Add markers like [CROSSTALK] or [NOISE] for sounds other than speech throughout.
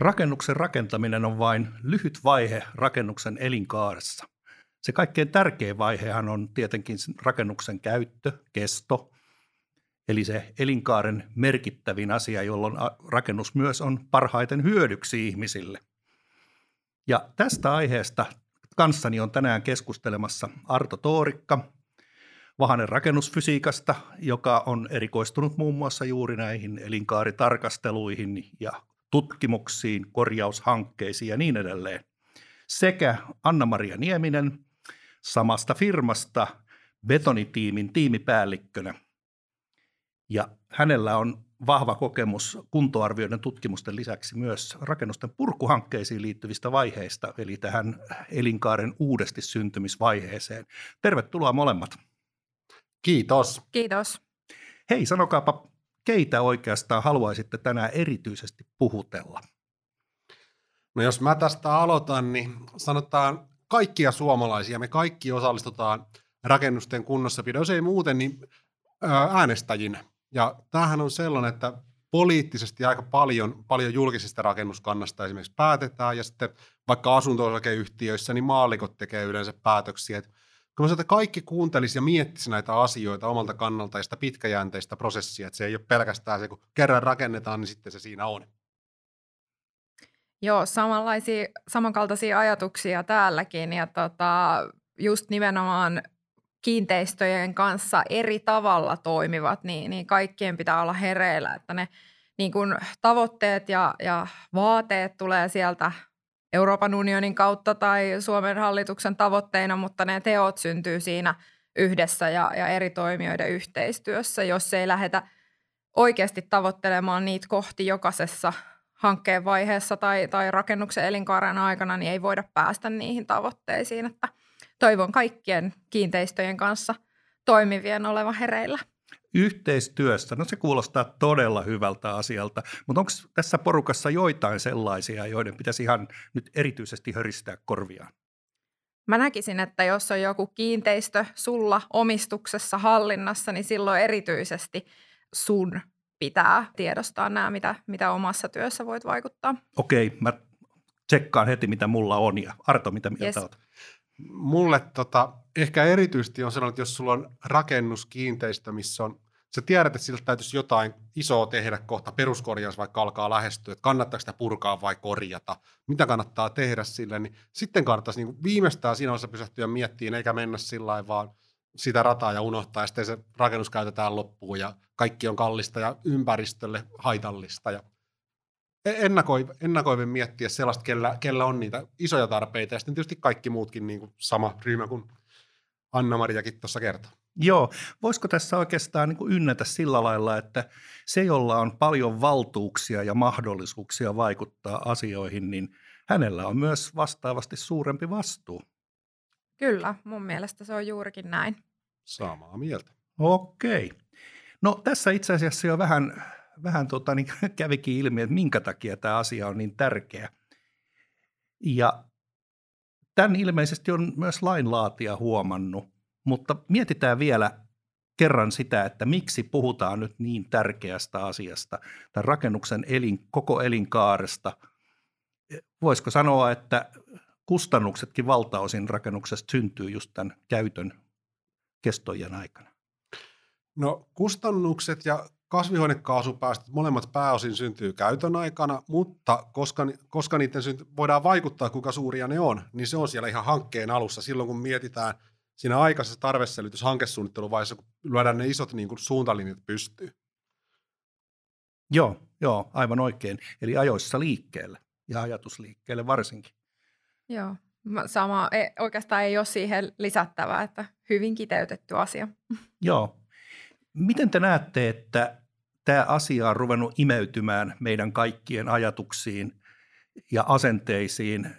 Rakennuksen rakentaminen on vain lyhyt vaihe rakennuksen elinkaaressa. Se kaikkein tärkein vaihehan on tietenkin rakennuksen käyttö, kesto, eli se elinkaaren merkittävin asia, jolloin rakennus myös on parhaiten hyödyksi ihmisille. Ja tästä aiheesta kanssani on tänään keskustelemassa Arto Toorikka, Vahanen rakennusfysiikasta, joka on erikoistunut muun muassa juuri näihin elinkaaritarkasteluihin ja tutkimuksiin, korjaushankkeisiin ja niin edelleen. Sekä Anna-Maria Nieminen samasta firmasta betonitiimin tiimipäällikkönä. Ja hänellä on vahva kokemus kuntoarvioiden tutkimusten lisäksi myös rakennusten purkuhankkeisiin liittyvistä vaiheista, eli tähän elinkaaren uudesti syntymisvaiheeseen. Tervetuloa molemmat. Kiitos. Kiitos. Hei, sanokaapa, keitä oikeastaan haluaisitte tänään erityisesti puhutella? No jos mä tästä aloitan, niin sanotaan kaikkia suomalaisia. Me kaikki osallistutaan rakennusten kunnossapidon, jos ei muuten, niin äänestäjinä. Ja tämähän on sellainen, että poliittisesti aika paljon, paljon julkisesta rakennuskannasta esimerkiksi päätetään, ja sitten vaikka asunto-osakeyhtiöissä, niin maallikot tekee yleensä päätöksiä. Että kun mä että kaikki kuuntelisi ja miettisi näitä asioita omalta kannalta ja sitä pitkäjänteistä prosessia, että se ei ole pelkästään se, kun kerran rakennetaan, niin sitten se siinä on. Joo, samanlaisia, samankaltaisia ajatuksia täälläkin ja tota, just nimenomaan kiinteistöjen kanssa eri tavalla toimivat, niin, niin kaikkien pitää olla hereillä, että ne niin kun tavoitteet ja, ja vaateet tulee sieltä Euroopan unionin kautta tai Suomen hallituksen tavoitteina, mutta ne teot syntyy siinä yhdessä ja, ja eri toimijoiden yhteistyössä, jos ei lähdetä oikeasti tavoittelemaan niitä kohti jokaisessa hankkeen vaiheessa tai, tai rakennuksen elinkaaren aikana, niin ei voida päästä niihin tavoitteisiin. Että toivon kaikkien kiinteistöjen kanssa toimivien olevan hereillä yhteistyössä, no se kuulostaa todella hyvältä asialta, mutta onko tässä porukassa joitain sellaisia, joiden pitäisi ihan nyt erityisesti höristää korviaan? Mä näkisin, että jos on joku kiinteistö sulla omistuksessa hallinnassa, niin silloin erityisesti sun pitää tiedostaa nämä, mitä, mitä omassa työssä voit vaikuttaa. Okei, mä tsekkaan heti, mitä mulla on. Ja Arto, mitä mieltä yes. olet? Mulle tota, ehkä erityisesti on sellainen, että jos sulla on rakennuskiinteistö, missä on, sä tiedät, että siltä täytyisi jotain isoa tehdä kohta, peruskorjaus vaikka alkaa lähestyä, että kannattaako sitä purkaa vai korjata, mitä kannattaa tehdä sille, niin sitten kannattaisi niin viimeistään siinä vaiheessa pysähtyä miettimään, eikä mennä sillä vaan sitä rataa ja unohtaa, ja sitten se rakennus käytetään loppuun, ja kaikki on kallista ja ympäristölle haitallista, ja ennakoi, ennakoivin miettiä sellaista, kellä, kellä on niitä isoja tarpeita, ja sitten tietysti kaikki muutkin niin kuin sama ryhmä kuin Anna-Mariakin tuossa kertoo. Joo, voisiko tässä oikeastaan niin kuin ynnätä sillä lailla, että se, jolla on paljon valtuuksia ja mahdollisuuksia vaikuttaa asioihin, niin hänellä on myös vastaavasti suurempi vastuu. Kyllä, mun mielestä se on juurikin näin. Samaa mieltä. Okei. No tässä itse asiassa jo vähän, vähän tota, niin [LAUGHS] kävikin ilmi, että minkä takia tämä asia on niin tärkeä. Ja tämän ilmeisesti on myös lainlaatija huomannut, mutta mietitään vielä kerran sitä, että miksi puhutaan nyt niin tärkeästä asiasta, tämän rakennuksen elin, koko elinkaaresta. Voisiko sanoa, että kustannuksetkin valtaosin rakennuksesta syntyy just tämän käytön kestojen aikana? No kustannukset ja kasvihuonekaasupäästöt molemmat pääosin syntyy käytön aikana, mutta koska, koska niiden synty, voidaan vaikuttaa, kuinka suuria ne on, niin se on siellä ihan hankkeen alussa silloin, kun mietitään siinä aikaisessa tarveselvitys hankesuunnitteluvaiheessa, kun lyödään ne isot niin kuin suuntalinjat pystyy. Joo, joo, aivan oikein. Eli ajoissa liikkeelle ja ajatusliikkeelle varsinkin. Joo, sama, ei, oikeastaan ei ole siihen lisättävää, että hyvin kiteytetty asia. [LAUGHS] Joo. Miten te näette, että tämä asia on ruvennut imeytymään meidän kaikkien ajatuksiin ja asenteisiin?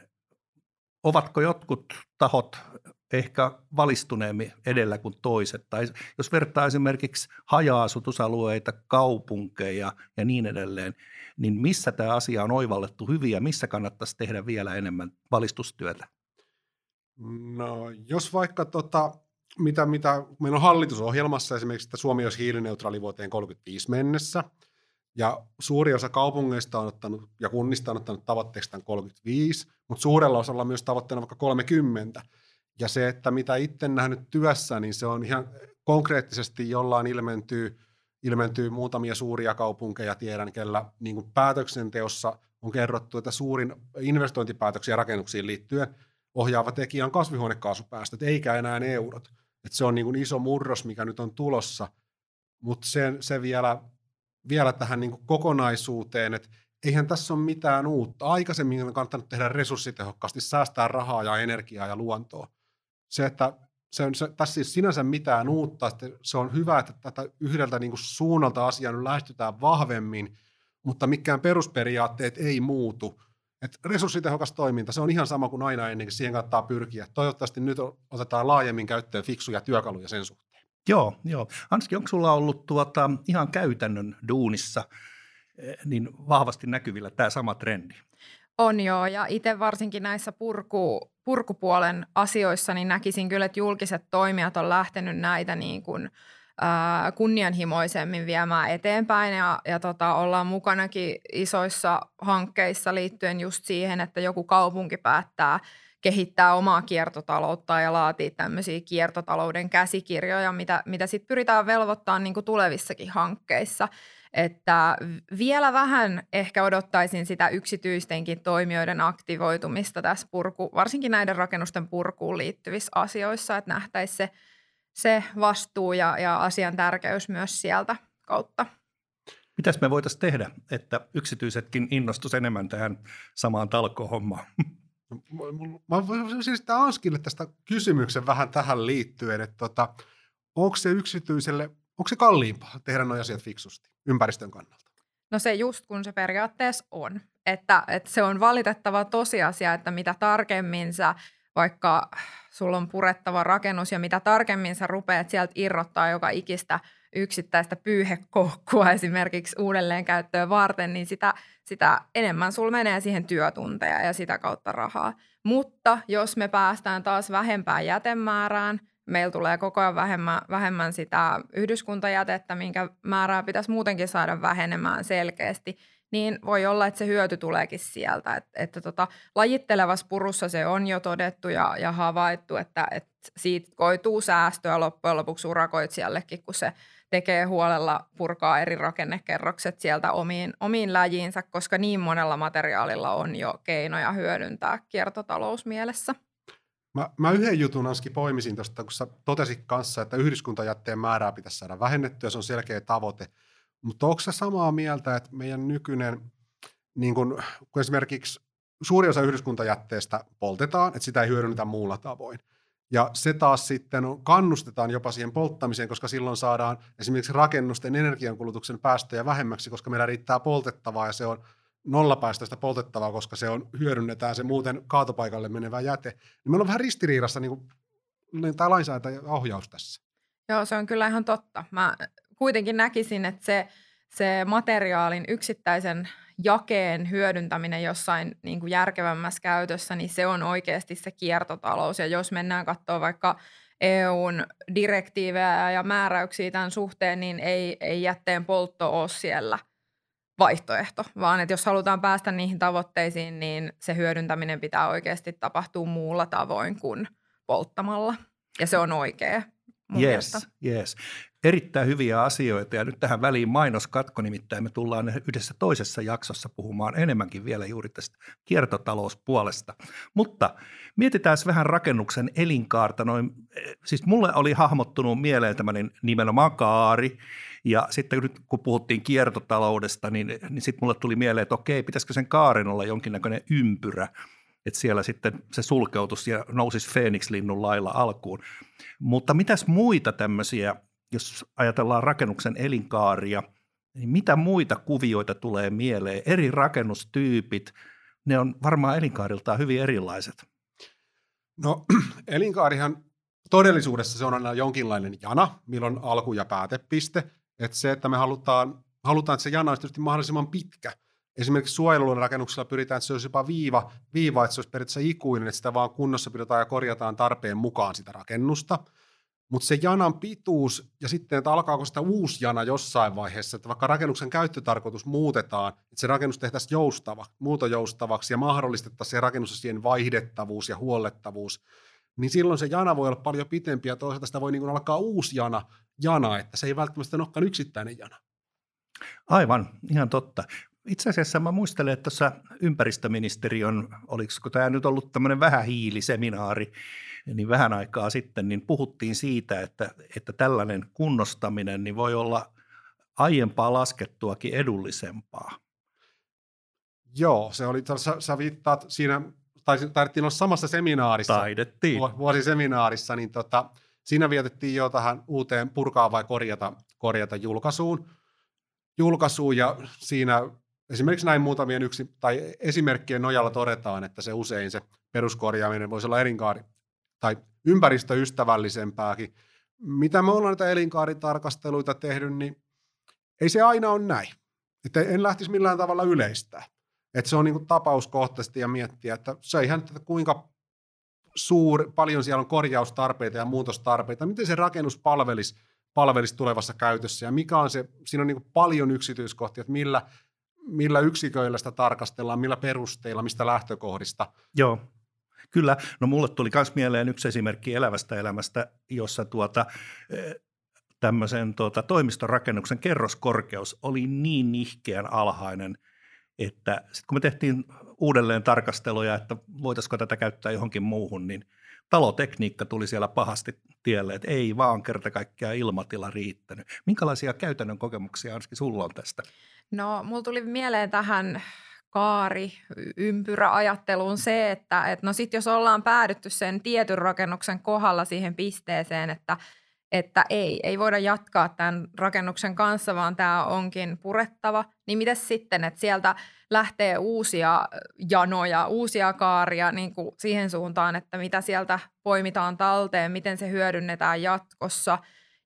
Ovatko jotkut tahot ehkä valistuneemmin edellä kuin toiset. Tai jos vertaa esimerkiksi haja-asutusalueita, kaupunkeja ja niin edelleen, niin missä tämä asia on oivallettu hyvin ja missä kannattaisi tehdä vielä enemmän valistustyötä? No jos vaikka tota, mitä, mitä meillä on hallitusohjelmassa esimerkiksi, että Suomi olisi hiilineutraali vuoteen 35 mennessä, Ja suuri osa kaupungeista on ottanut ja kunnista on ottanut tavoitteeksi tämän 35, mutta suurella osalla myös tavoitteena vaikka 30. Ja se, että mitä itse nähnyt työssä, niin se on ihan konkreettisesti jollain ilmentyy, ilmentyy muutamia suuria kaupunkeja, tiedän, kellä niin kuin päätöksenteossa on kerrottu, että suurin investointipäätöksiä rakennuksiin liittyen ohjaava tekijä on kasvihuonekaasupäästöt, eikä enää eurot. Et se on niin kuin iso murros, mikä nyt on tulossa, mutta se, se vielä, vielä tähän niin kuin kokonaisuuteen, että eihän tässä ole mitään uutta. Aikaisemmin on kannattanut tehdä resurssitehokkaasti, säästää rahaa ja energiaa ja luontoa. Se, että se on, se, tässä ei sinänsä mitään uutta, että se on hyvä, että tätä yhdeltä niin kuin suunnalta asiaa nyt lähestytään vahvemmin, mutta mikään perusperiaatteet ei muutu. Et resurssitehokas toiminta, se on ihan sama kuin aina ennenkin, siihen kannattaa pyrkiä. Toivottavasti nyt otetaan laajemmin käyttöön fiksuja työkaluja sen suhteen. Joo, joo. Hanski, onko sulla ollut tuota, ihan käytännön duunissa eh, niin vahvasti näkyvillä tämä sama trendi? On joo, ja itse varsinkin näissä purku, purkupuolen asioissa niin näkisin kyllä, että julkiset toimijat on lähtenyt näitä niin kuin, ää, kunnianhimoisemmin viemään eteenpäin ja, ja tota, ollaan mukanakin isoissa hankkeissa liittyen just siihen, että joku kaupunki päättää kehittää omaa kiertotaloutta ja laatii tämmöisiä kiertotalouden käsikirjoja, mitä, mitä sitten pyritään velvoittaa niin tulevissakin hankkeissa. Että vielä vähän ehkä odottaisin sitä yksityistenkin toimijoiden aktivoitumista tässä purku, varsinkin näiden rakennusten purkuun liittyvissä asioissa, että nähtäisiin se, se vastuu ja, ja asian tärkeys myös sieltä kautta. Mitäs me voitaisiin tehdä, että yksityisetkin innostus enemmän tähän samaan talkohommaan? Mä voisin siis Anskille tästä kysymyksen vähän tähän liittyen, että tota, onko se yksityiselle, onko se kalliimpaa tehdä nuo asiat fiksusti ympäristön kannalta? No se just kun se periaatteessa on, että, että se on valitettava tosiasia, että mitä tarkemmin sä vaikka sulla on purettava rakennus ja mitä tarkemmin sä rupeat sieltä irrottaa joka ikistä yksittäistä pyyhekoukkua esimerkiksi uudelleenkäyttöön varten, niin sitä, sitä enemmän sulla menee siihen työtunteja ja sitä kautta rahaa. Mutta jos me päästään taas vähempään jätemäärään, meillä tulee koko ajan vähemmän, vähemmän sitä yhdyskuntajätettä, minkä määrää pitäisi muutenkin saada vähenemään selkeästi, niin voi olla, että se hyöty tuleekin sieltä. Et, että tota, lajittelevassa purussa se on jo todettu ja, ja havaittu, että, että siitä koituu säästöä loppujen lopuksi urakoitsijallekin, kun se tekee huolella, purkaa eri rakennekerrokset sieltä omiin, omiin läjiinsä, koska niin monella materiaalilla on jo keinoja hyödyntää kiertotalousmielessä. Mä, mä yhden jutun Anski poimisin tuosta, kun sä totesit kanssa, että yhdyskuntajätteen määrää pitäisi saada vähennettyä, se on selkeä tavoite. Mutta onko samaa mieltä, että meidän nykyinen, niin kun, kun esimerkiksi suuri osa yhdyskuntajätteestä poltetaan, että sitä ei hyödynnetä muulla tavoin. Ja se taas sitten kannustetaan jopa siihen polttamiseen, koska silloin saadaan esimerkiksi rakennusten energiankulutuksen päästöjä vähemmäksi, koska meillä riittää poltettavaa ja se on nollapäästöistä poltettavaa, koska se on, hyödynnetään se muuten kaatopaikalle menevä jäte. Niin meillä on vähän ristiriidassa niin kuin, niin tämä lainsäätäjä ohjaus tässä. Joo, se on kyllä ihan totta. Mä kuitenkin näkisin, että se, se materiaalin yksittäisen jakeen hyödyntäminen jossain niin kuin järkevämmässä käytössä, niin se on oikeasti se kiertotalous. Ja jos mennään katsoa vaikka EUn direktiivejä ja määräyksiä tämän suhteen, niin ei, ei jätteen poltto ole siellä vaihtoehto, vaan että jos halutaan päästä niihin tavoitteisiin, niin se hyödyntäminen pitää oikeasti tapahtua muulla tavoin kuin polttamalla. Ja se on oikea yes, yes. Erittäin hyviä asioita ja nyt tähän väliin mainoskatko, nimittäin me tullaan yhdessä toisessa jaksossa puhumaan enemmänkin vielä juuri tästä kiertotalouspuolesta. Mutta mietitään vähän rakennuksen elinkaarta. Noin, siis mulle oli hahmottunut mieleen tämmöinen nimenomaan kaari ja sitten nyt kun puhuttiin kiertotaloudesta, niin, niin sitten mulle tuli mieleen, että okei, pitäisikö sen kaaren olla jonkinnäköinen ympyrä – että siellä sitten se sulkeutus ja nousisi Phoenix-linnun lailla alkuun. Mutta mitäs muita tämmöisiä, jos ajatellaan rakennuksen elinkaaria, niin mitä muita kuvioita tulee mieleen? Eri rakennustyypit, ne on varmaan elinkaariltaan hyvin erilaiset. No [CLEARS THROAT] elinkaarihan todellisuudessa se on aina jonkinlainen jana, milloin alku- ja päätepiste. Että se, että me halutaan, halutaan että se jana olisi mahdollisimman pitkä – Esimerkiksi suojelun rakennuksella pyritään, että se olisi jopa viiva, viiva, että se olisi periaatteessa ikuinen, että sitä vaan kunnossa pidetään ja korjataan tarpeen mukaan sitä rakennusta. mutta se janan pituus ja sitten, että alkaako sitä uusi jana jossain vaiheessa, että vaikka rakennuksen käyttötarkoitus muutetaan, että se rakennus tehtäisiin joustava, muutojoustavaksi ja mahdollistettaisiin se rakennusosien vaihdettavuus ja huollettavuus, niin silloin se jana voi olla paljon pitempi ja toisaalta sitä voi niin alkaa uusi jana, jana, että se ei välttämättä olekaan yksittäinen jana. Aivan, ihan totta. Itse asiassa mä muistelen, että tuossa ympäristöministeriön, oliko tämä nyt ollut tämmöinen vähähiiliseminaari, niin vähän aikaa sitten, niin puhuttiin siitä, että, että tällainen kunnostaminen niin voi olla aiempaa laskettuakin edullisempaa. Joo, se oli, sä, sä viittaat siinä, tai taidettiin olla samassa seminaarissa. Taidettiin. Vuosiseminaarissa, niin tota, siinä vietettiin jo tähän uuteen purkaa vai korjata, korjata julkaisuun. julkaisuun ja siinä esimerkiksi näin muutamien yksi, tai esimerkkien nojalla todetaan, että se usein se peruskorjaaminen voisi olla elinkaari tai ympäristöystävällisempääkin. Mitä me ollaan näitä elinkaaritarkasteluita tehnyt, niin ei se aina ole näin. Että en lähtisi millään tavalla yleistää. Että se on niin tapauskohtaisesti ja miettiä, että se ihan, että kuinka suur, paljon siellä on korjaustarpeita ja muutostarpeita, miten se rakennus palvelisi, palvelisi tulevassa käytössä ja mikä on se, siinä on niin paljon yksityiskohtia, että millä, millä yksiköillä sitä tarkastellaan, millä perusteilla, mistä lähtökohdista. Joo. Kyllä, no mulle tuli myös mieleen yksi esimerkki elävästä elämästä, jossa tuota, e, tämmöisen tuota, toimistorakennuksen kerroskorkeus oli niin nihkeän alhainen, että sitten kun me tehtiin uudelleen tarkasteluja, että voitaisiko tätä käyttää johonkin muuhun, niin talotekniikka tuli siellä pahasti tielle, että ei vaan kerta kaikkiaan ilmatila riittänyt. Minkälaisia käytännön kokemuksia Anski sulla on tästä? No, mulla tuli mieleen tähän kaari, ympyräajatteluun se, että et no sit jos ollaan päädytty sen tietyn rakennuksen kohdalla siihen pisteeseen, että, että ei, ei voida jatkaa tämän rakennuksen kanssa, vaan tämä onkin purettava, niin miten sitten, että sieltä lähtee uusia janoja, uusia kaaria niin kuin siihen suuntaan, että mitä sieltä poimitaan talteen, miten se hyödynnetään jatkossa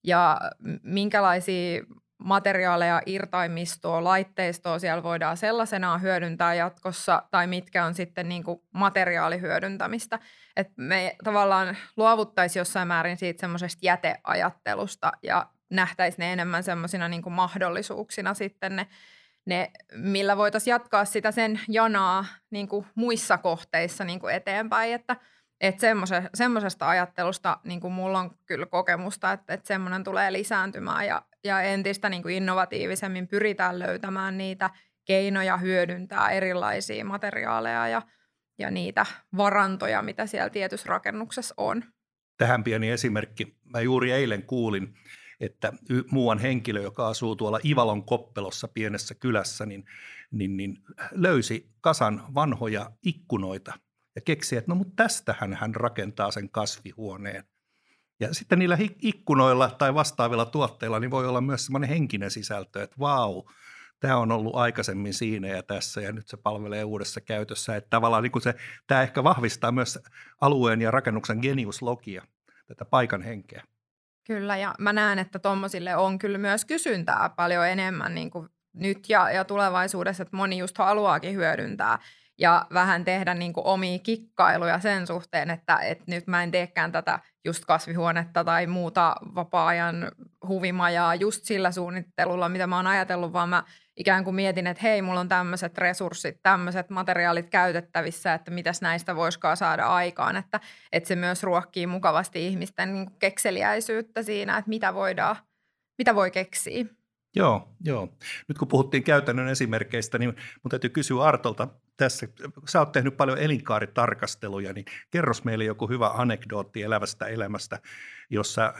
ja minkälaisia materiaaleja, irtaimistoa, laitteistoa siellä voidaan sellaisenaan hyödyntää jatkossa, tai mitkä on sitten niin kuin materiaalihyödyntämistä. Et me tavallaan luovuttaisiin jossain määrin siitä semmoisesta jäteajattelusta ja nähtäisiin ne enemmän semmoisina niin mahdollisuuksina sitten ne, ne, millä voitaisiin jatkaa sitä sen janaa niin kuin muissa kohteissa niin kuin eteenpäin, että – että semmoisesta ajattelusta niin kuin mulla on kyllä kokemusta, että, että semmoinen tulee lisääntymään ja, ja entistä niin kuin innovatiivisemmin pyritään löytämään niitä keinoja hyödyntää erilaisia materiaaleja ja, ja niitä varantoja, mitä siellä tietyssä rakennuksessa on. Tähän pieni esimerkki. Mä juuri eilen kuulin, että muuan henkilö, joka asuu tuolla Ivalon koppelossa pienessä kylässä, niin, niin, niin löysi kasan vanhoja ikkunoita – ja keksi, että no mutta tästähän hän rakentaa sen kasvihuoneen. Ja sitten niillä ikkunoilla tai vastaavilla tuotteilla niin voi olla myös semmoinen henkinen sisältö, että vau, tämä on ollut aikaisemmin siinä ja tässä ja nyt se palvelee uudessa käytössä. Että tavallaan niin se, tämä ehkä vahvistaa myös alueen ja rakennuksen geniuslogia, tätä paikan henkeä. Kyllä, ja mä näen, että tuommoisille on kyllä myös kysyntää paljon enemmän niin kuin nyt ja, ja tulevaisuudessa, että moni just haluaakin hyödyntää ja vähän tehdä niin kuin omia kikkailuja sen suhteen, että, että nyt mä en teekään tätä just kasvihuonetta tai muuta vapaa-ajan huvimajaa just sillä suunnittelulla, mitä mä oon ajatellut, vaan mä ikään kuin mietin, että hei, mulla on tämmöiset resurssit, tämmöiset materiaalit käytettävissä, että mitäs näistä voisikaan saada aikaan, että, että se myös ruokkii mukavasti ihmisten niin kuin kekseliäisyyttä siinä, että mitä voidaan, mitä voi keksiä. Joo, joo. Nyt kun puhuttiin käytännön esimerkkeistä, niin mun täytyy kysyä Artolta tässä. Sä oot tehnyt paljon elinkaaritarkasteluja, niin kerros meille joku hyvä anekdootti elävästä elämästä, jossa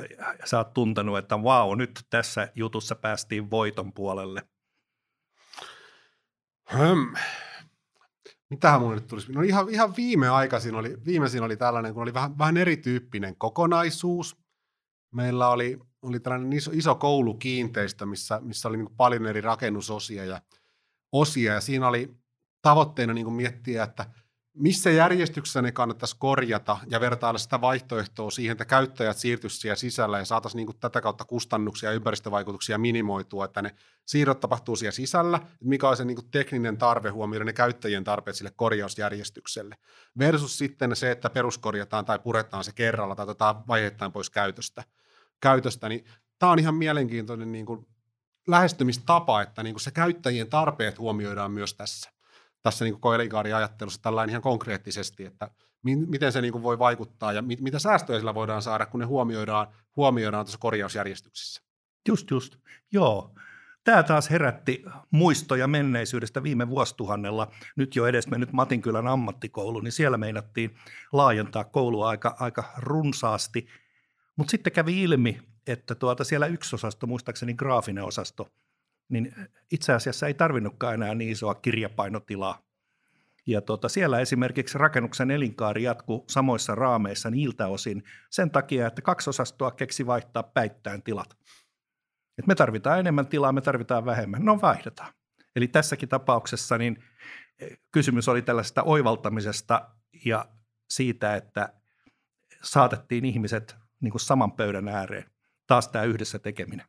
sä oot tuntenut, että vau, nyt tässä jutussa päästiin voiton puolelle. Hmm. Mitähän mun nyt tulisi? No ihan, ihan viime aikaisin oli, viimeisin oli tällainen, kun oli vähän, vähän erityyppinen kokonaisuus. Meillä oli oli tällainen iso, iso koulukiinteistö, missä, missä oli niin paljon eri rakennusosia ja osia, ja siinä oli tavoitteena niin miettiä, että missä järjestyksessä ne kannattaisi korjata ja vertailla sitä vaihtoehtoa siihen, että käyttäjät siirtyisivät siellä sisällä ja saataisiin niin tätä kautta kustannuksia ja ympäristövaikutuksia minimoitua, että ne siirrot tapahtuu siellä sisällä, mikä on se niin tekninen tarve huomioida ne käyttäjien tarpeet sille korjausjärjestykselle, versus sitten se, että peruskorjataan tai puretaan se kerralla tai otetaan vaiheittain pois käytöstä. käytöstä, niin tämä on ihan mielenkiintoinen niin kuin lähestymistapa, että niin kuin se käyttäjien tarpeet huomioidaan myös tässä, tässä niin ajattelussa tällainen ihan konkreettisesti, että mi- miten se niin voi vaikuttaa ja mit- mitä säästöjä sillä voidaan saada, kun ne huomioidaan, huomioidaan tuossa korjausjärjestyksessä. Just, just. Joo. Tämä taas herätti muistoja menneisyydestä viime vuosituhannella. Nyt jo edes mennyt Matinkylän ammattikoulu, niin siellä meinattiin laajentaa koulua aika, aika runsaasti. Mutta sitten kävi ilmi, että tuota siellä yksi osasto, muistaakseni graafinen osasto, niin itse asiassa ei tarvinnutkaan enää niin isoa kirjapainotilaa. Ja tuota, siellä esimerkiksi rakennuksen elinkaari jatkuu samoissa raameissa niiltä osin sen takia, että kaksi osastoa keksi vaihtaa päittäin tilat. Et me tarvitaan enemmän tilaa, me tarvitaan vähemmän. No vaihdetaan. Eli tässäkin tapauksessa niin eh, kysymys oli tällaisesta oivaltamisesta ja siitä, että saatettiin ihmiset niin kuin saman pöydän ääreen. Taas tämä yhdessä tekeminen.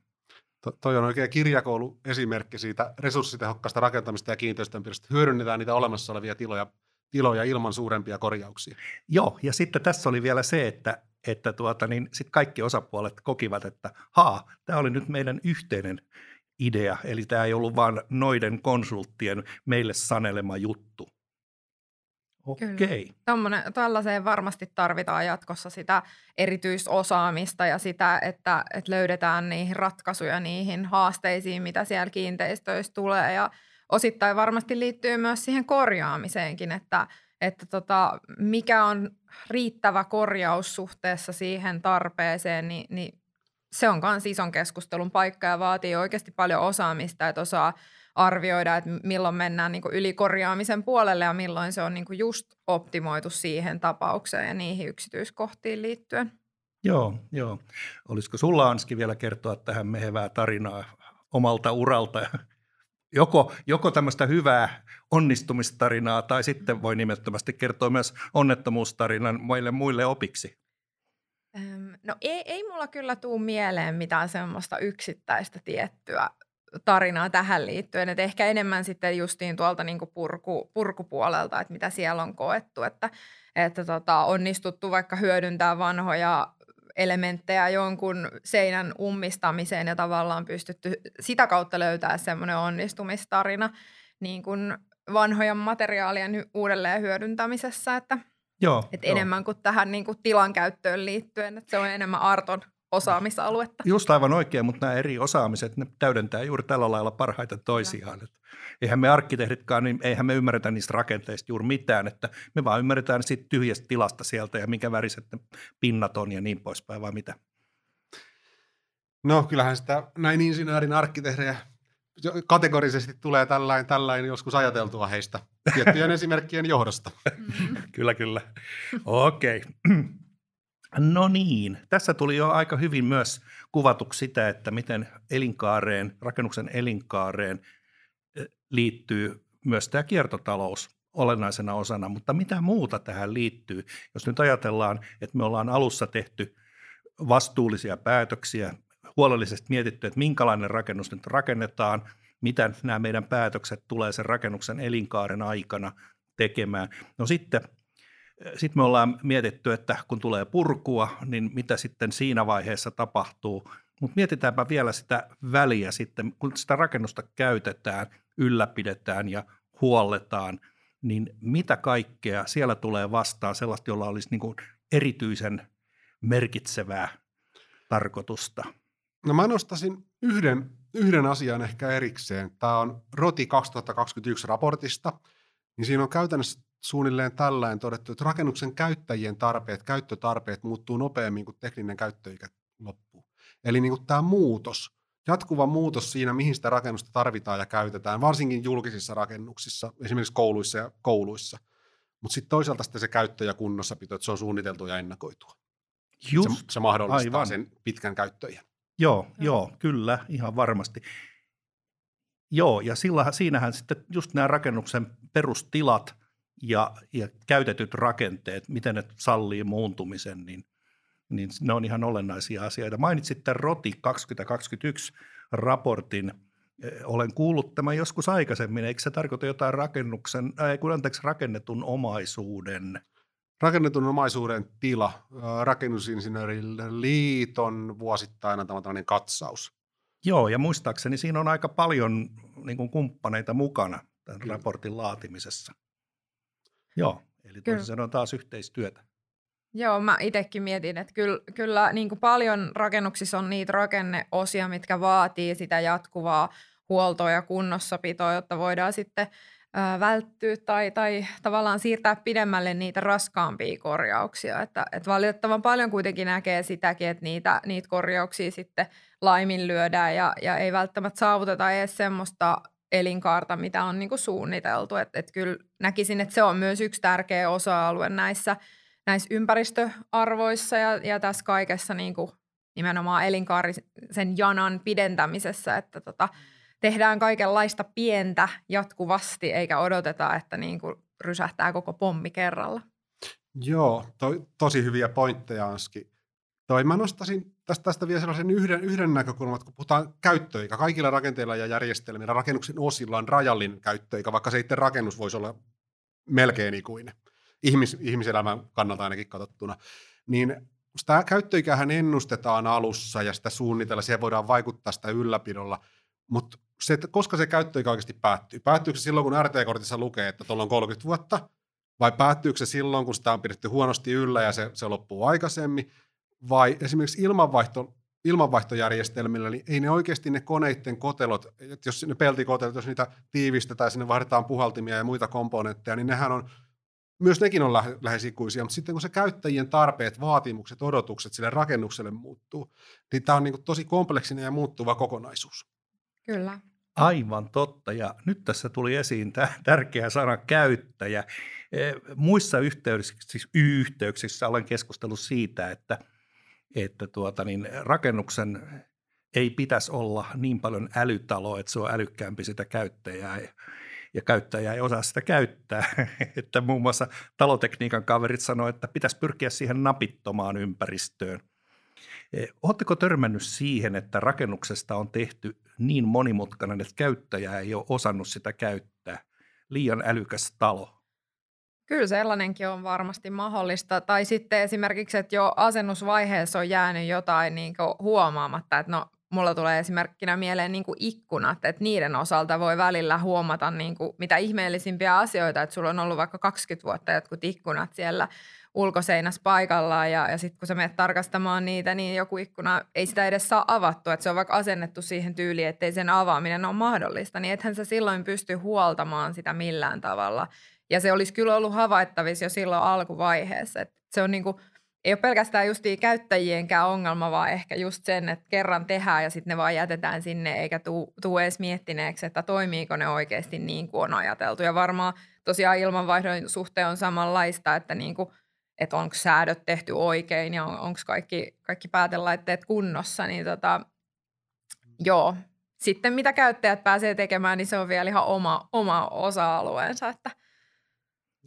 To, toi on oikein kirjakouluesimerkki siitä resurssitehokkaasta rakentamista ja kiinteistönpidosta. Hyödynnetään niitä olemassa olevia tiloja, tiloja ilman suurempia korjauksia. Joo, ja sitten tässä oli vielä se, että että tuota, niin sit kaikki osapuolet kokivat, että haa, tämä oli nyt meidän yhteinen idea, eli tämä ei ollut vain noiden konsulttien meille sanelema juttu. Okei. Okay. Tällaiseen varmasti tarvitaan jatkossa sitä erityisosaamista ja sitä, että, että löydetään niihin ratkaisuja niihin haasteisiin, mitä siellä kiinteistöissä tulee ja osittain varmasti liittyy myös siihen korjaamiseenkin, että – että tota, mikä on riittävä korjaus suhteessa siihen tarpeeseen, niin, niin se on myös ison keskustelun paikka ja vaatii oikeasti paljon osaamista, että osaa arvioida, että milloin mennään niin ylikorjaamisen puolelle ja milloin se on niin just optimoitu siihen tapaukseen ja niihin yksityiskohtiin liittyen. Joo, joo. Olisiko sulla Anski vielä kertoa tähän mehevää tarinaa omalta uralta joko, joko tämmöistä hyvää onnistumistarinaa tai sitten voi nimettömästi kertoa myös onnettomuustarinan muille muille opiksi? No ei, ei mulla kyllä tuu mieleen mitään semmoista yksittäistä tiettyä tarinaa tähän liittyen. Et ehkä enemmän sitten justiin tuolta niinku purku, purkupuolelta, että mitä siellä on koettu, että, että tota, onnistuttu vaikka hyödyntää vanhoja elementtejä jonkun seinän ummistamiseen ja tavallaan pystytty sitä kautta löytää semmoinen onnistumistarina niin kuin vanhojen materiaalien uudelleen hyödyntämisessä, että, joo, että joo. enemmän kuin tähän niin kuin tilan käyttöön liittyen, että se on enemmän Arton osaamisaluetta. Just aivan oikein, mutta nämä eri osaamiset, ne täydentää juuri tällä lailla parhaiten toisiaan. Että eihän me arkkitehditkaan, niin eihän me ymmärretä niistä rakenteista juuri mitään, että me vaan ymmärretään siitä tyhjästä tilasta sieltä ja minkä väriset ne pinnat on ja niin poispäin, vai mitä? No kyllähän sitä näin insinöörin arkkitehdejä kategorisesti tulee tällainen, tällainen joskus ajateltua heistä tiettyjen [LAUGHS] esimerkkien johdosta. Mm. kyllä, kyllä. Okei. Okay. [CLEARS THROAT] No niin, tässä tuli jo aika hyvin myös kuvatuksi sitä, että miten elinkaareen, rakennuksen elinkaareen liittyy myös tämä kiertotalous olennaisena osana, mutta mitä muuta tähän liittyy? Jos nyt ajatellaan, että me ollaan alussa tehty vastuullisia päätöksiä, huolellisesti mietitty, että minkälainen rakennus nyt rakennetaan, mitä nämä meidän päätökset tulee sen rakennuksen elinkaaren aikana tekemään. No sitten sitten me ollaan mietitty, että kun tulee purkua, niin mitä sitten siinä vaiheessa tapahtuu. Mutta mietitäänpä vielä sitä väliä sitten, kun sitä rakennusta käytetään, ylläpidetään ja huolletaan, niin mitä kaikkea siellä tulee vastaan sellaista, jolla olisi niin erityisen merkitsevää tarkoitusta? No mä nostasin yhden, yhden asian ehkä erikseen. Tämä on ROTI 2021 raportista, niin siinä on käytännössä suunnilleen tällainen todettu, että rakennuksen käyttäjien tarpeet, käyttötarpeet muuttuu nopeammin kuin tekninen käyttöikä loppuu. Eli niin kuin tämä muutos, jatkuva muutos siinä, mihin sitä rakennusta tarvitaan ja käytetään, varsinkin julkisissa rakennuksissa, esimerkiksi kouluissa ja kouluissa. Mutta sitten toisaalta sitten se käyttö ja kunnossapito, että se on suunniteltu ja ennakoitua. Just, se, se mahdollistaa aivan. sen pitkän käyttöiän. Joo, joo, joo, kyllä, ihan varmasti. Joo, ja sillä, siinähän sitten just nämä rakennuksen perustilat ja, ja käytetyt rakenteet, miten ne sallii muuntumisen, niin, niin ne on ihan olennaisia asioita. Mainitsit tämän ROTI 2021 raportin. Olen kuullut tämän joskus aikaisemmin. Eikö se tarkoita jotain rakennuksen, äh, anteeksi, rakennetun omaisuuden Rakennetun omaisuuden tila, rakennusinsinööriliiton vuosittain antama tämmöinen katsaus. Joo, ja muistaakseni siinä on aika paljon niin kuin kumppaneita mukana tämän Kyllä. raportin laatimisessa. Joo, eli toisin sanoen taas yhteistyötä. Joo, mä itsekin mietin, että kyllä, kyllä niin kuin paljon rakennuksissa on niitä rakenneosia, mitkä vaatii sitä jatkuvaa huoltoa ja kunnossapitoa, jotta voidaan sitten välttyä tai, tai tavallaan siirtää pidemmälle niitä raskaampia korjauksia. Että, että valitettavan paljon kuitenkin näkee sitäkin, että niitä, niitä korjauksia sitten laiminlyödään ja, ja ei välttämättä saavuteta edes semmoista elinkaarta, mitä on niin kuin suunniteltu. Että et kyllä näkisin, että se on myös yksi tärkeä osa-alue näissä, näissä ympäristöarvoissa ja, ja tässä kaikessa niin kuin nimenomaan elinkaarisen janan pidentämisessä, että tota, tehdään kaikenlaista pientä jatkuvasti, eikä odoteta, että niin kuin rysähtää koko pommi kerralla. Joo, toi, tosi hyviä pointteja Anski. Toi, mä nostaisin tästä, tästä vielä sellaisen yhden, yhden näkökulman, kun puhutaan käyttöikä. Kaikilla rakenteilla ja järjestelmillä rakennuksen osilla on rajallinen käyttöikä, vaikka se itse rakennus voisi olla melkein ikuinen, ihmis, ihmiselämän kannalta ainakin katsottuna. Niin sitä käyttöikähän ennustetaan alussa ja sitä suunnitella, siihen voidaan vaikuttaa sitä ylläpidolla, mutta se, että koska se käyttöikä oikeasti päättyy. Päättyykö se silloin, kun RT-kortissa lukee, että tuolla on 30 vuotta, vai päättyykö se silloin, kun sitä on pidetty huonosti yllä ja se, se loppuu aikaisemmin, vai esimerkiksi ilmanvaihto, ilmanvaihtojärjestelmillä, niin ei ne oikeasti ne koneiden kotelot, että jos ne peltikotelot, jos niitä tiivistetään sinne vaihdetaan puhaltimia ja muita komponentteja, niin nehän on, myös nekin on lähes ikuisia, mutta sitten kun se käyttäjien tarpeet, vaatimukset, odotukset sille rakennukselle muuttuu, niin tämä on niin tosi kompleksinen ja muuttuva kokonaisuus. Kyllä. Aivan totta. Ja nyt tässä tuli esiin tämä tärkeä sana käyttäjä. Muissa yhteyksissä, siis yhteyksissä olen keskustellut siitä, että, että tuota niin, rakennuksen ei pitäisi olla niin paljon älytalo, että se on älykkäämpi sitä käyttäjää ja käyttäjä ei osaa sitä käyttää. [LAUGHS] että muun muassa talotekniikan kaverit sanoivat, että pitäisi pyrkiä siihen napittomaan ympäristöön. E, Oletteko törmännyt siihen, että rakennuksesta on tehty niin monimutkainen, että käyttäjä ei ole osannut sitä käyttää. Liian älykäs talo. Kyllä sellainenkin on varmasti mahdollista. Tai sitten esimerkiksi, että jo asennusvaiheessa on jäänyt jotain niin huomaamatta, että no mulla tulee esimerkkinä mieleen niin ikkunat, että niiden osalta voi välillä huomata niin mitä ihmeellisimpiä asioita, että sulla on ollut vaikka 20 vuotta jotkut ikkunat siellä ulkoseinässä paikallaan ja, ja sitten kun sä menet tarkastamaan niitä, niin joku ikkuna ei sitä edes saa avattua, että se on vaikka asennettu siihen tyyliin, ettei sen avaaminen ole mahdollista, niin ethän sä silloin pysty huoltamaan sitä millään tavalla. Ja se olisi kyllä ollut havaittavissa jo silloin alkuvaiheessa, että se on niin kuin, ei ole pelkästään justiin käyttäjienkään ongelma, vaan ehkä just sen, että kerran tehdään ja sitten ne vaan jätetään sinne eikä tuu edes miettineeksi, että toimiiko ne oikeasti niin kuin on ajateltu. Ja varmaan tosiaan ilmanvaihdon suhteen on samanlaista, että niin kuin – että onko säädöt tehty oikein ja on, onko kaikki, kaikki päätelaitteet kunnossa, niin tota, joo. Sitten mitä käyttäjät pääsee tekemään, niin se on vielä ihan oma, oma osa-alueensa. Että.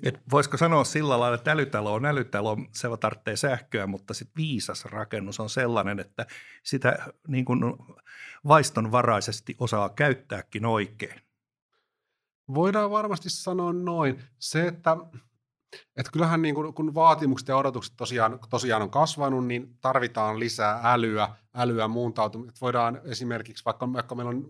Et voisiko sanoa sillä lailla, että älytalo on älytalo, se tarvitsee sähköä, mutta sitten viisas rakennus on sellainen, että sitä niin kuin vaistonvaraisesti osaa käyttääkin oikein. Voidaan varmasti sanoa noin. Se, että et kyllähän niin kun, kun vaatimukset ja odotukset tosiaan, tosiaan on kasvanut, niin tarvitaan lisää älyä, älyä muuntautumista. Voidaan esimerkiksi, vaikka, vaikka meillä on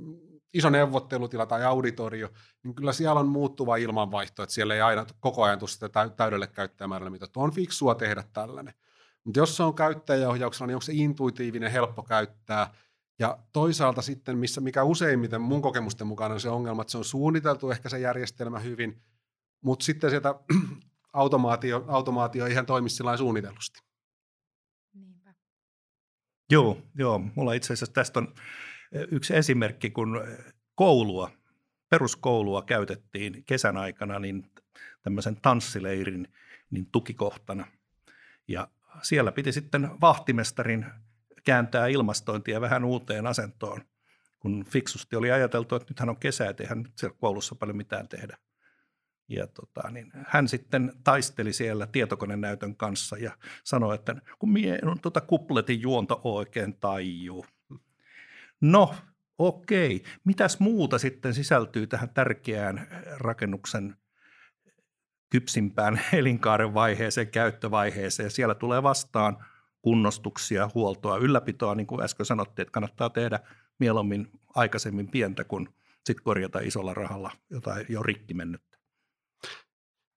iso neuvottelutila tai auditorio, niin kyllä siellä on muuttuva ilmanvaihto, että siellä ei aina koko ajan tule sitä täydelle käyttäjämäärälle, mitä on fiksua tehdä tällainen. Mutta jos se on käyttäjäohjauksella, niin onko se intuitiivinen, helppo käyttää, ja toisaalta sitten, missä, mikä useimmiten mun kokemusten mukaan on se ongelma, että se on suunniteltu ehkä se järjestelmä hyvin, mutta sitten sieltä [CLEARS THROAT] automaatio, automaatio ei ihan toimi sillä suunnitellusti. Niinpä. Joo, joo, mulla itse asiassa tästä on yksi esimerkki, kun koulua, peruskoulua käytettiin kesän aikana niin tämmöisen tanssileirin niin tukikohtana. Ja siellä piti sitten vahtimestarin kääntää ilmastointia vähän uuteen asentoon, kun fiksusti oli ajateltu, että nythän on kesä, että eihän nyt siellä koulussa paljon mitään tehdä – ja tota, niin hän sitten taisteli siellä tietokonenäytön kanssa ja sanoi, että kun mie on tuota kupletin juonto oikein taijuu. No, okei. Mitäs muuta sitten sisältyy tähän tärkeään rakennuksen kypsimpään [LAUGHS] elinkaaren vaiheeseen, käyttövaiheeseen. Siellä tulee vastaan kunnostuksia, huoltoa, ylläpitoa, niin kuin äsken sanottiin, että kannattaa tehdä mieluummin aikaisemmin pientä kuin sitten korjata isolla rahalla jotain jo rikki mennyttä.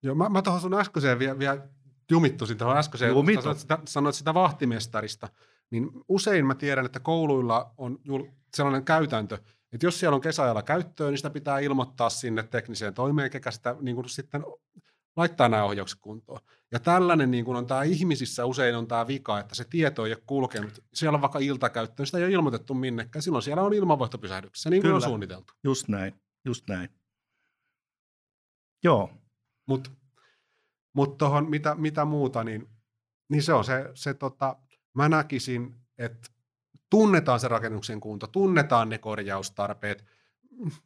Joo, mä, mä tuohon sun äskeiseen vielä, vielä jumittusin tuohon äskeiseen, Jumittu. sanoit sitä, sanoit sitä vahtimestarista, niin usein mä tiedän, että kouluilla on jul, sellainen käytäntö, että jos siellä on kesäajalla käyttöön, niin sitä pitää ilmoittaa sinne tekniseen toimeen, kekä sitä niin kuin sitten laittaa nämä ohjaukset kuntoon. Ja tällainen niin kuin on tämä ihmisissä usein on tämä vika, että se tieto ei ole kulkenut. Siellä on vaikka iltakäyttö, niin sitä ei ole ilmoitettu minnekään. Silloin siellä on ilmanvaihtopysähdyksissä, niin kuin Kyllä. on suunniteltu. Just näin, just näin. Joo, Mutta mut tuohon mitä, mitä muuta, niin, niin se on se, se tota, mä näkisin, että tunnetaan se rakennuksen kunto, tunnetaan ne korjaustarpeet,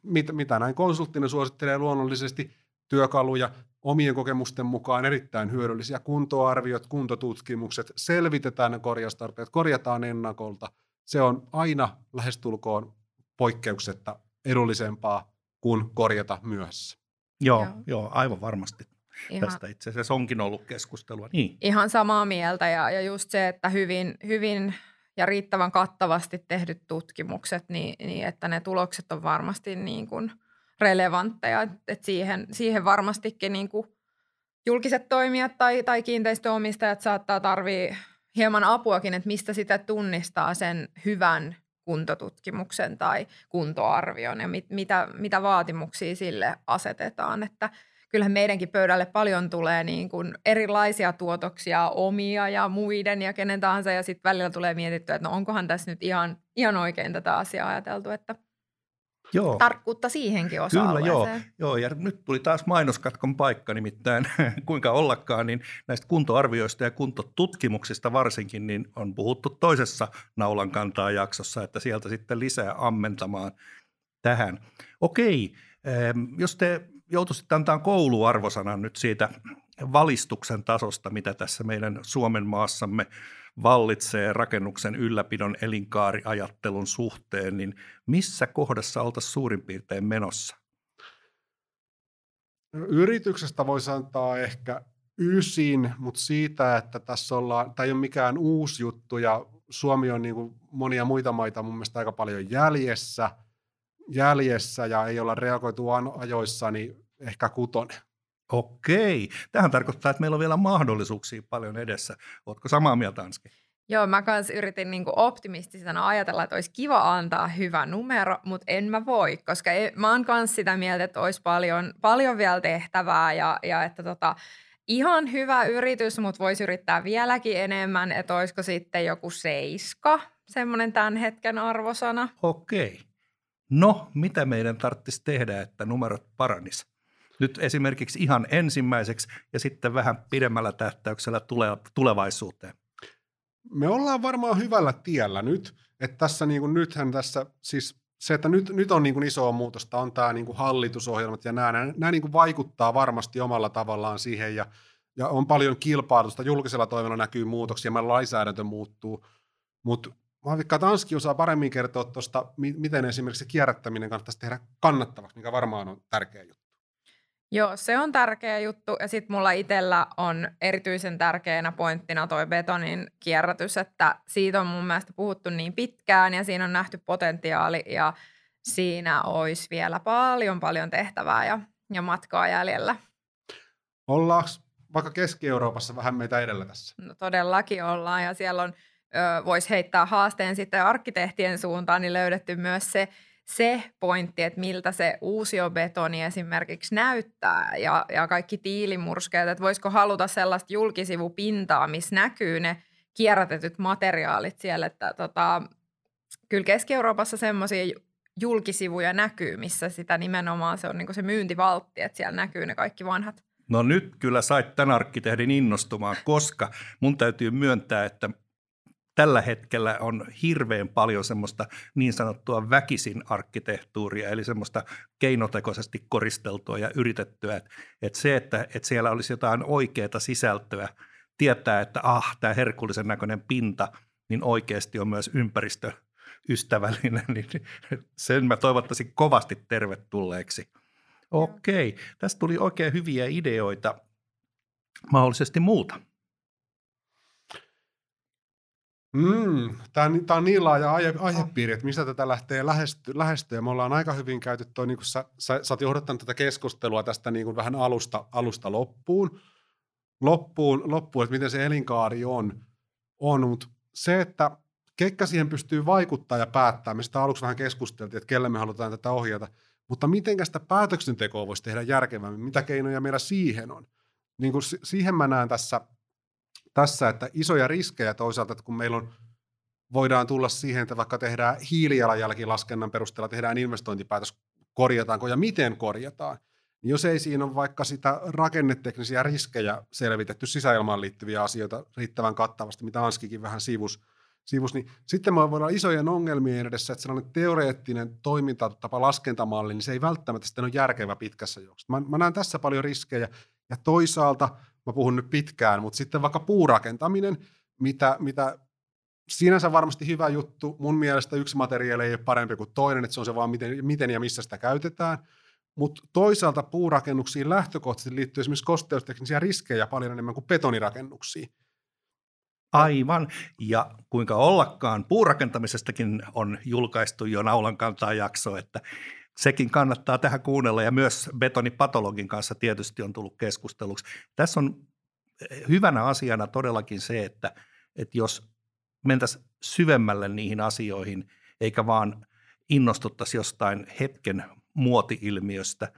mitä, mitä näin konsulttina suosittelee luonnollisesti työkaluja omien kokemusten mukaan erittäin hyödyllisiä kuntoarviot, kuntotutkimukset, selvitetään ne korjaustarpeet, korjataan ennakolta. Se on aina lähestulkoon poikkeuksetta edullisempaa kuin korjata myöhässä. joo, Joo. joo, aivan varmasti. Ihan, Tästä itse asiassa onkin ollut keskustelua. Niin, ihan samaa mieltä ja, ja just se, että hyvin, hyvin ja riittävän kattavasti tehdyt tutkimukset, niin, niin että ne tulokset on varmasti niin kuin relevantteja, että siihen, siihen varmastikin niin kuin julkiset toimijat tai, tai kiinteistöomistajat saattaa tarvii hieman apuakin, että mistä sitä tunnistaa sen hyvän kuntotutkimuksen tai kuntoarvion ja mit, mitä, mitä vaatimuksia sille asetetaan, että kyllähän meidänkin pöydälle paljon tulee niin kuin erilaisia tuotoksia, omia ja muiden ja kenen tahansa, ja sitten välillä tulee mietittyä, että no onkohan tässä nyt ihan, ihan oikein tätä asiaa ajateltu, että joo. tarkkuutta siihenkin Kyllä, osa-alueeseen. joo. joo. Ja nyt tuli taas mainoskatkon paikka, nimittäin [LAUGHS] kuinka ollakaan, niin näistä kuntoarvioista ja kuntotutkimuksista varsinkin, niin on puhuttu toisessa naulan kantaa jaksossa, että sieltä sitten lisää ammentamaan tähän. Okei, jos te joutuisitte antaa kouluarvosanan nyt siitä valistuksen tasosta, mitä tässä meidän Suomen maassamme vallitsee rakennuksen ylläpidon elinkaariajattelun suhteen, niin missä kohdassa oltaisiin suurin piirtein menossa? Yrityksestä voisi antaa ehkä ysin, mutta siitä, että tässä ollaan, tämä ei ole mikään uusi juttu ja Suomi on niin kuin monia muita maita mun mielestä aika paljon jäljessä, jäljessä ja ei olla reagoitu ajoissa, niin ehkä kutonen. Okei. Tähän tarkoittaa, että meillä on vielä mahdollisuuksia paljon edessä. Oletko samaa mieltä, Anski? Joo, mä kans yritin niinku optimistisena ajatella, että olisi kiva antaa hyvä numero, mutta en mä voi, koska e- mä oon kans sitä mieltä, että olisi paljon, paljon vielä tehtävää ja, ja että tota, ihan hyvä yritys, mutta voisi yrittää vieläkin enemmän, että olisiko sitten joku seiska, semmoinen tämän hetken arvosana. Okei. No, mitä meidän tarvitsisi tehdä, että numerot paranis? Nyt esimerkiksi ihan ensimmäiseksi ja sitten vähän pidemmällä tähtäyksellä tule- tulevaisuuteen. Me ollaan varmaan hyvällä tiellä nyt, että tässä niin kuin nythän tässä siis se, että nyt, nyt on niin kuin isoa muutosta, on tämä niin kuin hallitusohjelmat ja nämä, nämä, nämä niin kuin vaikuttaa varmasti omalla tavallaan siihen ja, ja on paljon kilpailusta, julkisella toiminnalla näkyy muutoksia, meidän lainsäädäntö muuttuu, mutta mä vaikka Tanski osaa paremmin kertoa tuosta, miten esimerkiksi se kierrättäminen kannattaisi tehdä kannattavaksi, mikä varmaan on tärkeä juttu. Joo, se on tärkeä juttu. Ja sitten mulla itsellä on erityisen tärkeänä pointtina toi betonin kierrätys, että siitä on mun mielestä puhuttu niin pitkään ja siinä on nähty potentiaali ja siinä olisi vielä paljon paljon tehtävää ja, ja matkaa jäljellä. Ollaanko vaikka Keski-Euroopassa vähän meitä edellä tässä? No todellakin ollaan ja siellä on, voisi heittää haasteen sitten arkkitehtien suuntaan, niin löydetty myös se, se pointti, että miltä se uusiobetoni esimerkiksi näyttää ja, ja kaikki tiilimurskejat, että voisiko haluta sellaista julkisivupintaa, missä näkyy ne kierrätetyt materiaalit siellä, että tota, kyllä Keski-Euroopassa semmoisia julkisivuja näkyy, missä sitä nimenomaan se on niin se myyntivaltti, että siellä näkyy ne kaikki vanhat. No nyt kyllä sait tämän arkkitehdin innostumaan, koska mun täytyy myöntää, että tällä hetkellä on hirveän paljon semmoista niin sanottua väkisin arkkitehtuuria, eli semmoista keinotekoisesti koristeltua ja yritettyä, että, että se, että, että siellä olisi jotain oikeaa sisältöä, tietää, että ah, tämä herkullisen näköinen pinta, niin oikeasti on myös ympäristöystävällinen, [LAUGHS] niin sen mä toivottaisin kovasti tervetulleeksi. Okei, tästä tuli oikein hyviä ideoita. mahdollisesti muuta? Mm, tämä, on, tämä on niin laaja aihe, aihepiiri, että mistä tätä lähtee lähesty, lähestyä. Me ollaan aika hyvin käyty toi, niin kuin sä, sä, sä oot johdattanut tätä keskustelua tästä niin kuin vähän alusta, alusta loppuun, loppuun, loppuun, että miten se elinkaari on, on mutta se, että ketkä siihen pystyy vaikuttaa ja päättää, me sitä aluksi vähän keskusteltiin, että kelle me halutaan tätä ohjata, mutta miten sitä päätöksentekoa voisi tehdä järkevämmin, mitä keinoja meillä siihen on. Niin kuin siihen mä näen tässä tässä, että isoja riskejä toisaalta, että kun meillä on, voidaan tulla siihen, että vaikka tehdään hiilijalanjälkilaskennan perusteella, tehdään investointipäätös, korjataanko ja miten korjataan, niin jos ei siinä ole vaikka sitä rakenneteknisiä riskejä selvitetty sisäilmaan liittyviä asioita riittävän kattavasti, mitä Anskikin vähän sivus, sivus niin sitten me voidaan isojen ongelmien edessä, että sellainen teoreettinen toimintatapa laskentamalli, niin se ei välttämättä sitten ole järkevä pitkässä juoksussa. Mä, mä näen tässä paljon riskejä, ja toisaalta – mä puhun nyt pitkään, mutta sitten vaikka puurakentaminen, mitä, mitä sinänsä varmasti hyvä juttu. Mun mielestä yksi materiaali ei ole parempi kuin toinen, että se on se vaan miten, miten ja missä sitä käytetään. Mutta toisaalta puurakennuksiin lähtökohtaisesti liittyy esimerkiksi kosteusteknisiä riskejä paljon enemmän kuin betonirakennuksiin. Aivan. Ja kuinka ollakaan, puurakentamisestakin on julkaistu jo naulan kantaa jakso, että sekin kannattaa tähän kuunnella ja myös betonipatologin kanssa tietysti on tullut keskusteluksi. Tässä on eh, hyvänä asiana todellakin se, että, että jos mentäisiin syvemmälle niihin asioihin, eikä vaan innostuttaisi jostain hetken muoti-ilmiöstä.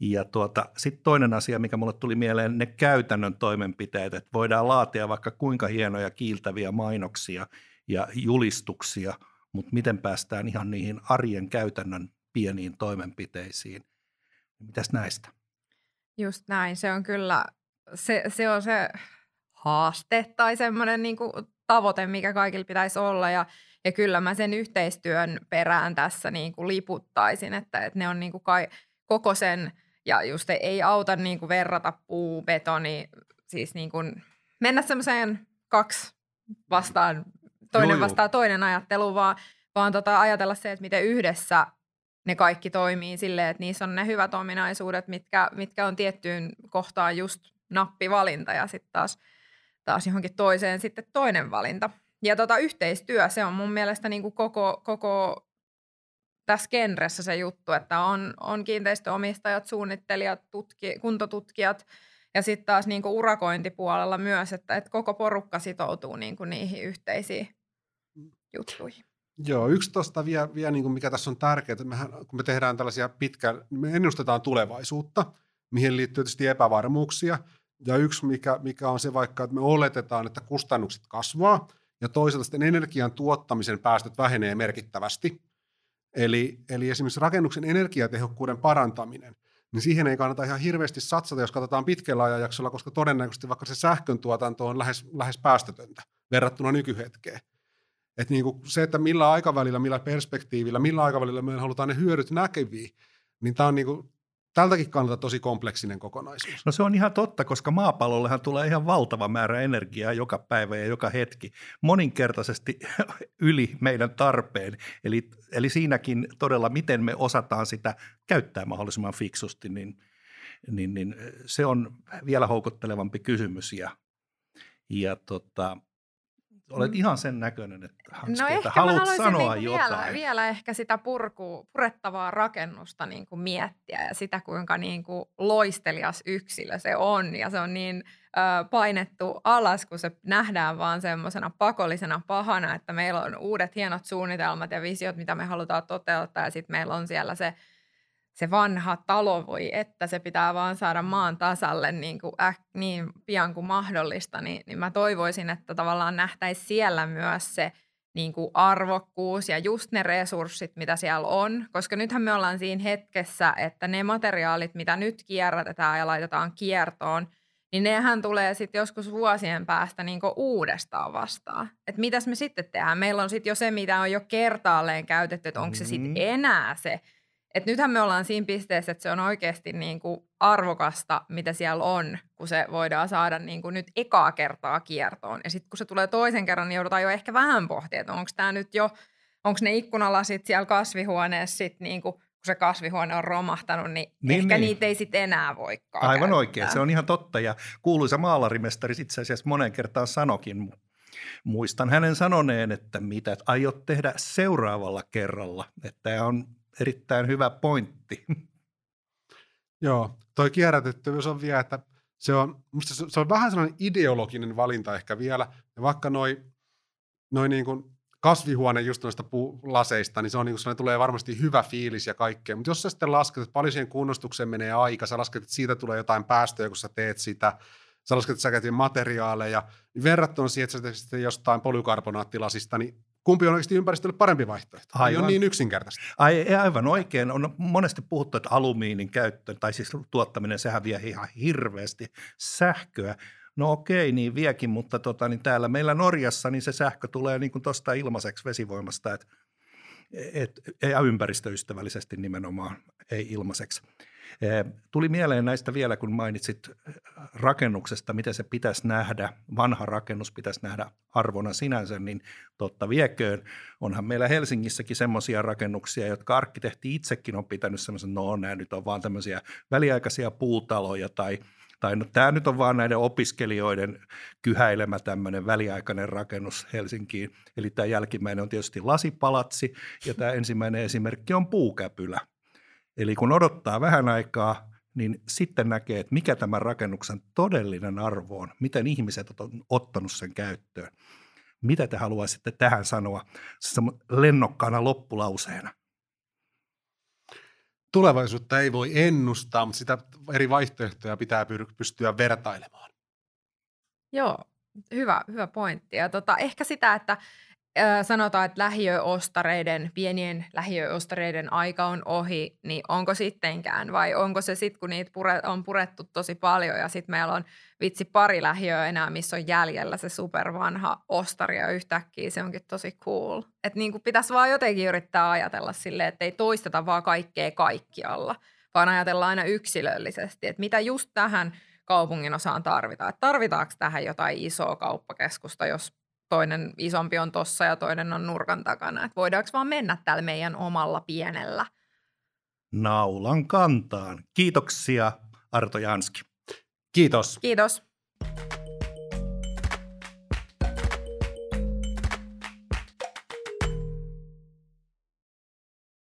Ja tuota, sitten toinen asia, mikä mulle tuli mieleen, ne käytännön toimenpiteet, että voidaan laatia vaikka kuinka hienoja kiiltäviä mainoksia ja julistuksia, mutta miten päästään ihan niihin arjen käytännön pieniin toimenpiteisiin. Mitäs näistä? Just näin, se on kyllä se, se, on se haaste tai semmoinen niin tavoite, mikä kaikilla pitäisi olla ja, ja kyllä mä sen yhteistyön perään tässä niin kuin liputtaisin, että, että ne on niin kuin kai, koko sen ja just ei auta niin kuin verrata puu, betoni, siis niin kuin mennä semmoiseen kaksi vastaan, toinen joo, vastaan joo. toinen ajattelu, vaan, vaan tota ajatella se, että miten yhdessä ne kaikki toimii silleen, että niissä on ne hyvät ominaisuudet, mitkä, mitkä on tiettyyn kohtaan just nappivalinta ja sitten taas, taas johonkin toiseen sitten toinen valinta. Ja tota, yhteistyö, se on mun mielestä niin kuin koko, koko tässä genressä se juttu, että on, on kiinteistöomistajat, suunnittelijat, tutki, kuntotutkijat ja sitten taas niin kuin urakointipuolella myös, että, että koko porukka sitoutuu niin kuin niihin yhteisiin mm. juttuihin. Joo, yksi tuosta vielä, vielä niin mikä tässä on tärkeää, että mehän, kun me tehdään tällaisia pitkään, me ennustetaan tulevaisuutta, mihin liittyy tietysti epävarmuuksia, ja yksi mikä, mikä on se vaikka, että me oletetaan, että kustannukset kasvaa, ja toisaalta sitten energian tuottamisen päästöt vähenee merkittävästi. Eli, eli esimerkiksi rakennuksen energiatehokkuuden parantaminen, niin siihen ei kannata ihan hirveästi satsata, jos katsotaan pitkällä ajanjaksolla, koska todennäköisesti vaikka se sähkön tuotanto on lähes, lähes päästötöntä verrattuna nykyhetkeen. Että niin kuin se, että millä aikavälillä, millä perspektiivillä, millä aikavälillä me halutaan ne hyödyt näkeviä, niin tämä on niin kuin tältäkin kannalta tosi kompleksinen kokonaisuus. No se on ihan totta, koska maapallollehan tulee ihan valtava määrä energiaa joka päivä ja joka hetki, moninkertaisesti [LAUGHS] yli meidän tarpeen. Eli, eli siinäkin todella, miten me osataan sitä käyttää mahdollisimman fiksusti, niin, niin, niin se on vielä houkuttelevampi kysymys. Ja, ja tota, olet mm. ihan sen näköinen, että, Hanski, no että haluat sanoa niin jotain. Vielä, vielä ehkä sitä purku, purettavaa rakennusta niin kuin miettiä ja sitä, kuinka niin kuin loistelias yksilö se on. Ja se on niin ö, painettu alas, kun se nähdään vaan semmoisena pakollisena pahana, että meillä on uudet hienot suunnitelmat ja visiot, mitä me halutaan toteuttaa. Ja sitten meillä on siellä se se vanha talo voi, että se pitää vaan saada maan tasalle niin, kuin äk, niin pian kuin mahdollista, niin, niin mä toivoisin, että tavallaan nähtäisiin siellä myös se niin kuin arvokkuus ja just ne resurssit, mitä siellä on. Koska nythän me ollaan siinä hetkessä, että ne materiaalit, mitä nyt kierrätetään ja laitetaan kiertoon, niin nehän tulee sitten joskus vuosien päästä niin uudestaan vastaan. Että mitäs me sitten tehdään? Meillä on sitten jo se, mitä on jo kertaalleen käytetty, että onko se sitten mm-hmm. enää se et nythän me ollaan siinä pisteessä, että se on oikeasti niin kuin arvokasta, mitä siellä on, kun se voidaan saada niin kuin nyt ekaa kertaa kiertoon. Ja sitten kun se tulee toisen kerran, niin joudutaan jo ehkä vähän pohtia, että onko tämä nyt jo, onko ne ikkunalasit siellä kasvihuoneessa sitten niin kuin se kasvihuone on romahtanut, niin, Niin, ehkä niin. niin. niitä ei sitten enää voikaan Aivan käyttää. oikein, se on ihan totta ja kuuluisa maalarimestari itse asiassa monen kertaan sanokin. Muistan hänen sanoneen, että mitä aiot tehdä seuraavalla kerralla. Että tämä on erittäin hyvä pointti. Joo, toi kierrätettävyys on vielä, että se on, musta se, on vähän sellainen ideologinen valinta ehkä vielä, ja vaikka noi, noi niin kuin kasvihuone just noista puulaseista, niin se on niin kuin tulee varmasti hyvä fiilis ja kaikkea, mutta jos sä sitten lasket, että paljon siihen kunnostukseen menee aika, sä lasket, että siitä tulee jotain päästöjä, kun sä teet sitä, sä lasket, että sä käytit materiaaleja, niin verrattuna siihen, että sä teet jostain polykarbonaattilasista, niin kumpi on oikeasti ympäristölle parempi vaihtoehto? Ei Aivan. ole niin yksinkertaista. Ai, ei, aivan oikein. On monesti puhuttu, että alumiinin käyttö tai siis tuottaminen, sehän vie ihan hirveästi sähköä. No okei, niin viekin, mutta tota, niin täällä meillä Norjassa niin se sähkö tulee niin tuosta ilmaiseksi vesivoimasta, että et, ja ympäristöystävällisesti nimenomaan, ei ilmaiseksi. Eh, Tuli mieleen näistä vielä, kun mainitsit rakennuksesta, miten se pitäisi nähdä, vanha rakennus pitäisi nähdä arvona sinänsä, niin totta vieköön. Onhan meillä Helsingissäkin semmoisia rakennuksia, jotka arkkitehti itsekin on pitänyt semmoisen, no nämä nyt on vaan tämmöisiä väliaikaisia puutaloja tai tai no, tämä nyt on vaan näiden opiskelijoiden kyhäilemä tämmöinen väliaikainen rakennus Helsinkiin. Eli tämä jälkimmäinen on tietysti lasipalatsi ja tämä ensimmäinen esimerkki on puukäpylä. Eli kun odottaa vähän aikaa, niin sitten näkee, että mikä tämän rakennuksen todellinen arvo on, miten ihmiset on ottanut sen käyttöön. Mitä te haluaisitte tähän sanoa lennokkaana loppulauseena? Tulevaisuutta ei voi ennustaa, mutta sitä eri vaihtoehtoja pitää pystyä vertailemaan. Joo, hyvä, hyvä pointti. Ja tota, ehkä sitä, että sanotaan, että lähiöostareiden, pienien lähiöostareiden aika on ohi, niin onko sittenkään vai onko se sitten, kun niitä pure, on purettu tosi paljon ja sitten meillä on vitsi pari lähiöä enää, missä on jäljellä se supervanha ostari ja yhtäkkiä se onkin tosi cool. Että niin pitäisi vaan jotenkin yrittää ajatella silleen, että ei toisteta vaan kaikkea kaikkialla, vaan ajatellaan aina yksilöllisesti, että mitä just tähän kaupungin osaan tarvitaan. Että tarvitaanko tähän jotain isoa kauppakeskusta, jos toinen isompi on tossa ja toinen on nurkan takana. Että voidaanko vaan mennä täällä meidän omalla pienellä? Naulan kantaan. Kiitoksia Arto Janski. Kiitos. Kiitos.